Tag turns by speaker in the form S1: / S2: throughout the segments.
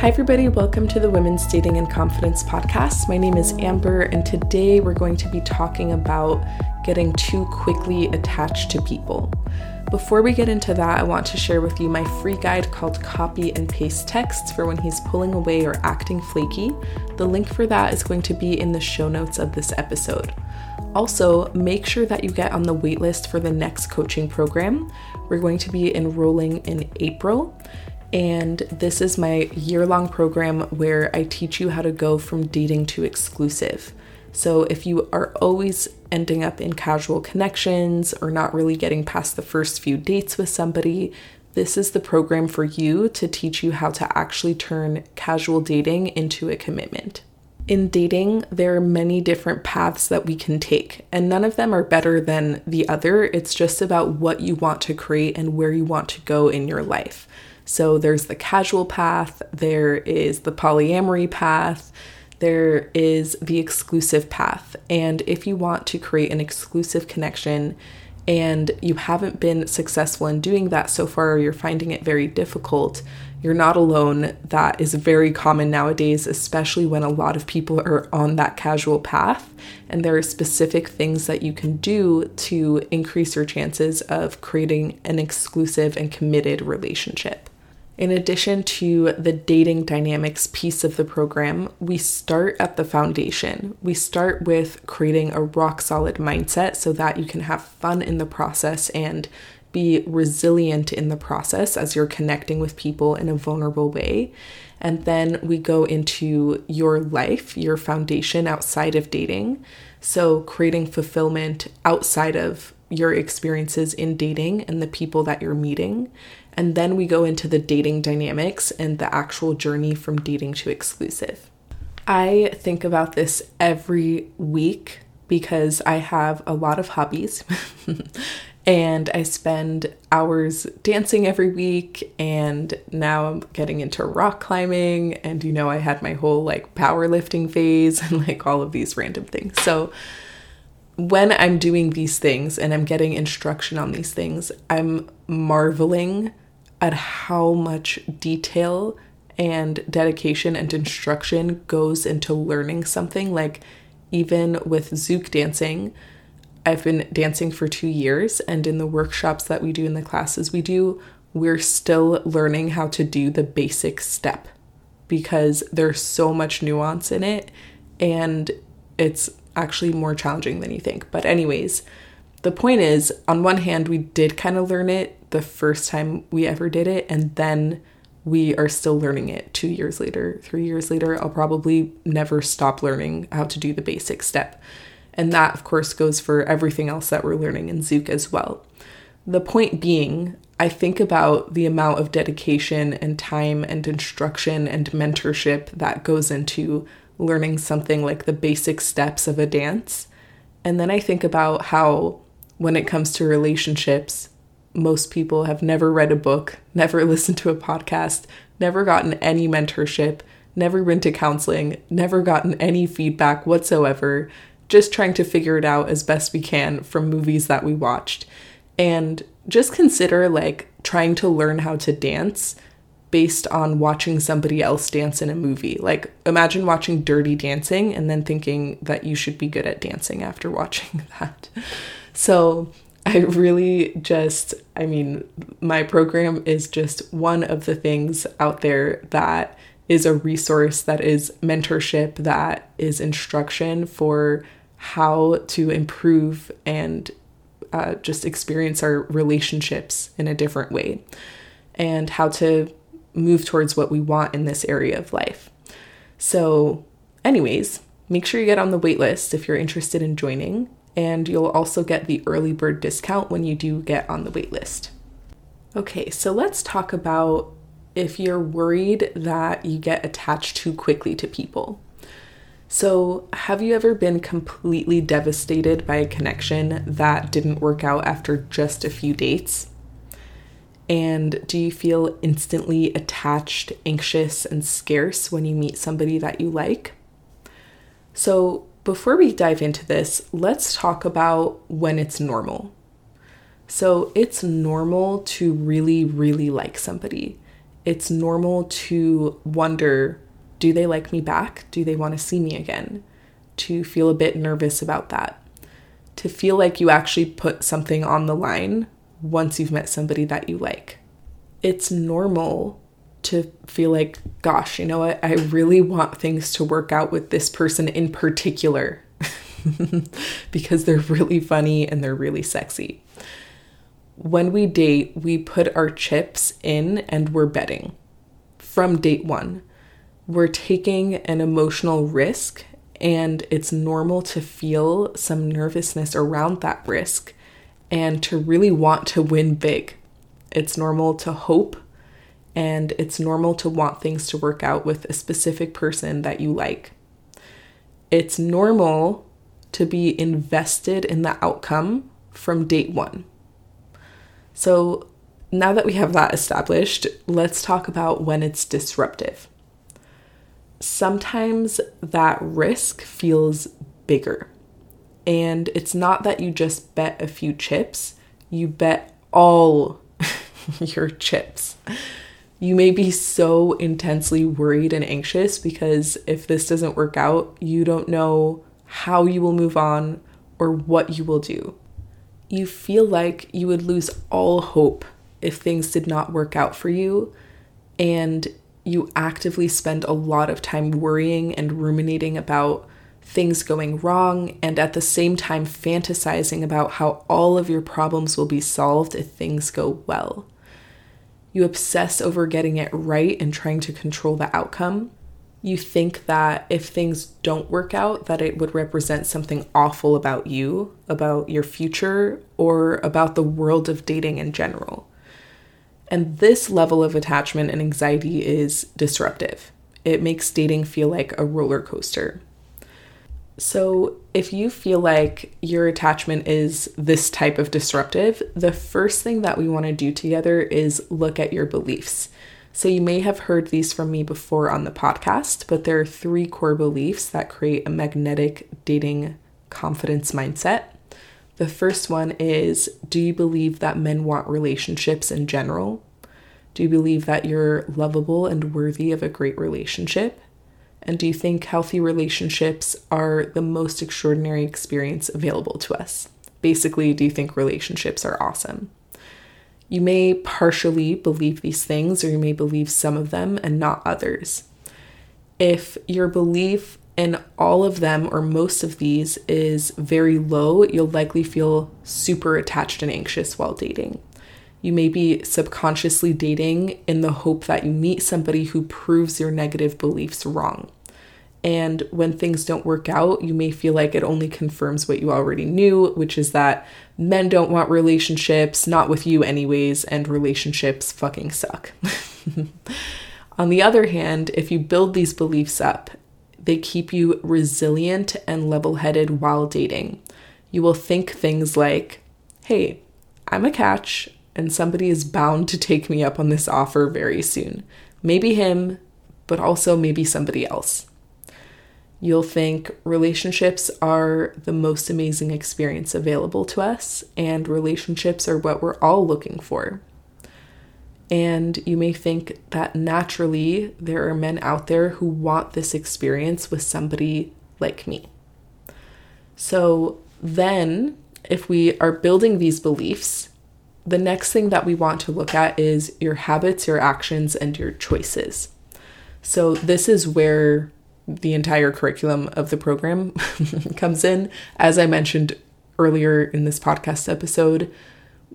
S1: Hi, everybody. Welcome to the Women's Dating and Confidence Podcast. My name is Amber, and today we're going to be talking about getting too quickly attached to people. Before we get into that, I want to share with you my free guide called Copy and Paste Texts for when he's pulling away or acting flaky. The link for that is going to be in the show notes of this episode. Also, make sure that you get on the waitlist for the next coaching program. We're going to be enrolling in April. And this is my year long program where I teach you how to go from dating to exclusive. So, if you are always ending up in casual connections or not really getting past the first few dates with somebody, this is the program for you to teach you how to actually turn casual dating into a commitment. In dating, there are many different paths that we can take, and none of them are better than the other. It's just about what you want to create and where you want to go in your life. So there's the casual path, there is the polyamory path, there is the exclusive path. And if you want to create an exclusive connection and you haven't been successful in doing that so far, or you're finding it very difficult, you're not alone. That is very common nowadays, especially when a lot of people are on that casual path. And there are specific things that you can do to increase your chances of creating an exclusive and committed relationship. In addition to the dating dynamics piece of the program, we start at the foundation. We start with creating a rock solid mindset so that you can have fun in the process and be resilient in the process as you're connecting with people in a vulnerable way. And then we go into your life, your foundation outside of dating. So, creating fulfillment outside of your experiences in dating and the people that you're meeting. And then we go into the dating dynamics and the actual journey from dating to exclusive. I think about this every week because I have a lot of hobbies and I spend hours dancing every week. And now I'm getting into rock climbing. And you know, I had my whole like powerlifting phase and like all of these random things. So, when I'm doing these things and I'm getting instruction on these things, I'm marveling at how much detail and dedication and instruction goes into learning something. Like, even with Zouk dancing, I've been dancing for two years, and in the workshops that we do in the classes we do, we're still learning how to do the basic step because there's so much nuance in it and it's actually more challenging than you think. But, anyways, the point is, on one hand, we did kind of learn it the first time we ever did it, and then we are still learning it two years later, three years later. I'll probably never stop learning how to do the basic step. And that, of course, goes for everything else that we're learning in Zouk as well. The point being, I think about the amount of dedication and time and instruction and mentorship that goes into learning something like the basic steps of a dance. And then I think about how, when it comes to relationships, most people have never read a book, never listened to a podcast, never gotten any mentorship, never been to counseling, never gotten any feedback whatsoever, just trying to figure it out as best we can from movies that we watched. And just consider like trying to learn how to dance based on watching somebody else dance in a movie. Like, imagine watching Dirty Dancing and then thinking that you should be good at dancing after watching that. So, I really just, I mean, my program is just one of the things out there that is a resource, that is mentorship, that is instruction for how to improve and uh, just experience our relationships in a different way and how to move towards what we want in this area of life. So, anyways, make sure you get on the waitlist if you're interested in joining, and you'll also get the early bird discount when you do get on the waitlist. Okay, so let's talk about if you're worried that you get attached too quickly to people. So, have you ever been completely devastated by a connection that didn't work out after just a few dates? And do you feel instantly attached, anxious, and scarce when you meet somebody that you like? So, before we dive into this, let's talk about when it's normal. So, it's normal to really, really like somebody. it's normal to wonder do they like me back? Do they want to see me again? To feel a bit nervous about that. To feel like you actually put something on the line once you've met somebody that you like. It's normal to feel like, gosh, you know what? I really want things to work out with this person in particular because they're really funny and they're really sexy. When we date, we put our chips in and we're betting from date one. We're taking an emotional risk, and it's normal to feel some nervousness around that risk and to really want to win big. It's normal to hope and it's normal to want things to work out with a specific person that you like. It's normal to be invested in the outcome from date one. So, now that we have that established, let's talk about when it's disruptive. Sometimes that risk feels bigger. And it's not that you just bet a few chips, you bet all your chips. You may be so intensely worried and anxious because if this doesn't work out, you don't know how you will move on or what you will do. You feel like you would lose all hope if things did not work out for you, and you actively spend a lot of time worrying and ruminating about things going wrong, and at the same time fantasizing about how all of your problems will be solved if things go well. You obsess over getting it right and trying to control the outcome. You think that if things don't work out, that it would represent something awful about you, about your future, or about the world of dating in general. And this level of attachment and anxiety is disruptive. It makes dating feel like a roller coaster. So, if you feel like your attachment is this type of disruptive, the first thing that we want to do together is look at your beliefs. So, you may have heard these from me before on the podcast, but there are three core beliefs that create a magnetic dating confidence mindset. The first one is Do you believe that men want relationships in general? Do you believe that you're lovable and worthy of a great relationship? And do you think healthy relationships are the most extraordinary experience available to us? Basically, do you think relationships are awesome? You may partially believe these things, or you may believe some of them and not others. If your belief in all of them or most of these is very low, you'll likely feel super attached and anxious while dating. You may be subconsciously dating in the hope that you meet somebody who proves your negative beliefs wrong. And when things don't work out, you may feel like it only confirms what you already knew, which is that men don't want relationships, not with you, anyways, and relationships fucking suck. On the other hand, if you build these beliefs up, they keep you resilient and level headed while dating. You will think things like, hey, I'm a catch, and somebody is bound to take me up on this offer very soon. Maybe him, but also maybe somebody else. You'll think relationships are the most amazing experience available to us, and relationships are what we're all looking for. And you may think that naturally there are men out there who want this experience with somebody like me. So then, if we are building these beliefs, the next thing that we want to look at is your habits, your actions, and your choices. So, this is where the entire curriculum of the program comes in. As I mentioned earlier in this podcast episode,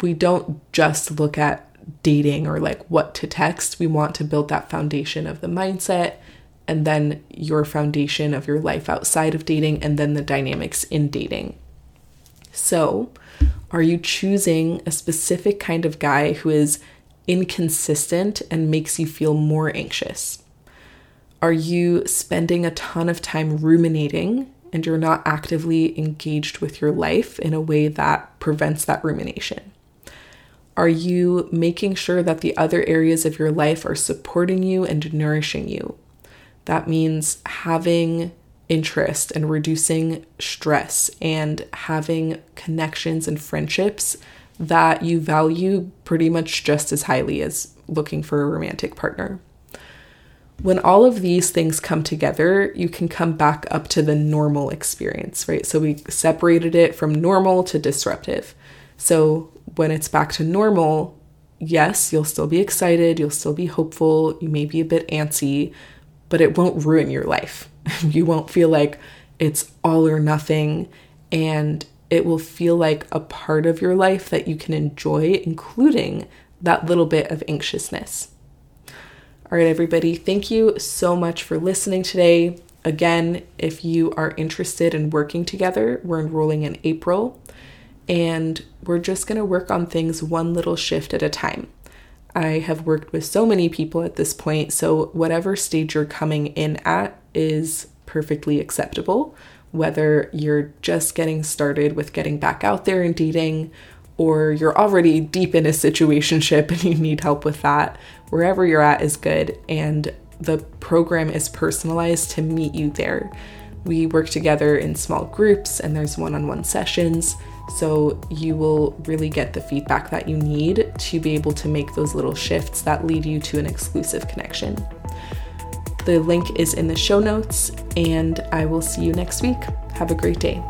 S1: we don't just look at dating or like what to text. We want to build that foundation of the mindset and then your foundation of your life outside of dating and then the dynamics in dating. So, are you choosing a specific kind of guy who is inconsistent and makes you feel more anxious? Are you spending a ton of time ruminating and you're not actively engaged with your life in a way that prevents that rumination? Are you making sure that the other areas of your life are supporting you and nourishing you? That means having interest and reducing stress and having connections and friendships that you value pretty much just as highly as looking for a romantic partner. When all of these things come together, you can come back up to the normal experience, right? So we separated it from normal to disruptive. So when it's back to normal, yes, you'll still be excited, you'll still be hopeful, you may be a bit antsy, but it won't ruin your life. you won't feel like it's all or nothing, and it will feel like a part of your life that you can enjoy, including that little bit of anxiousness. All right, everybody, thank you so much for listening today. Again, if you are interested in working together, we're enrolling in April and we're just going to work on things one little shift at a time. I have worked with so many people at this point, so whatever stage you're coming in at is perfectly acceptable. Whether you're just getting started with getting back out there and dating, or you're already deep in a situationship and you need help with that, wherever you're at is good. And the program is personalized to meet you there. We work together in small groups and there's one on one sessions. So you will really get the feedback that you need to be able to make those little shifts that lead you to an exclusive connection. The link is in the show notes, and I will see you next week. Have a great day.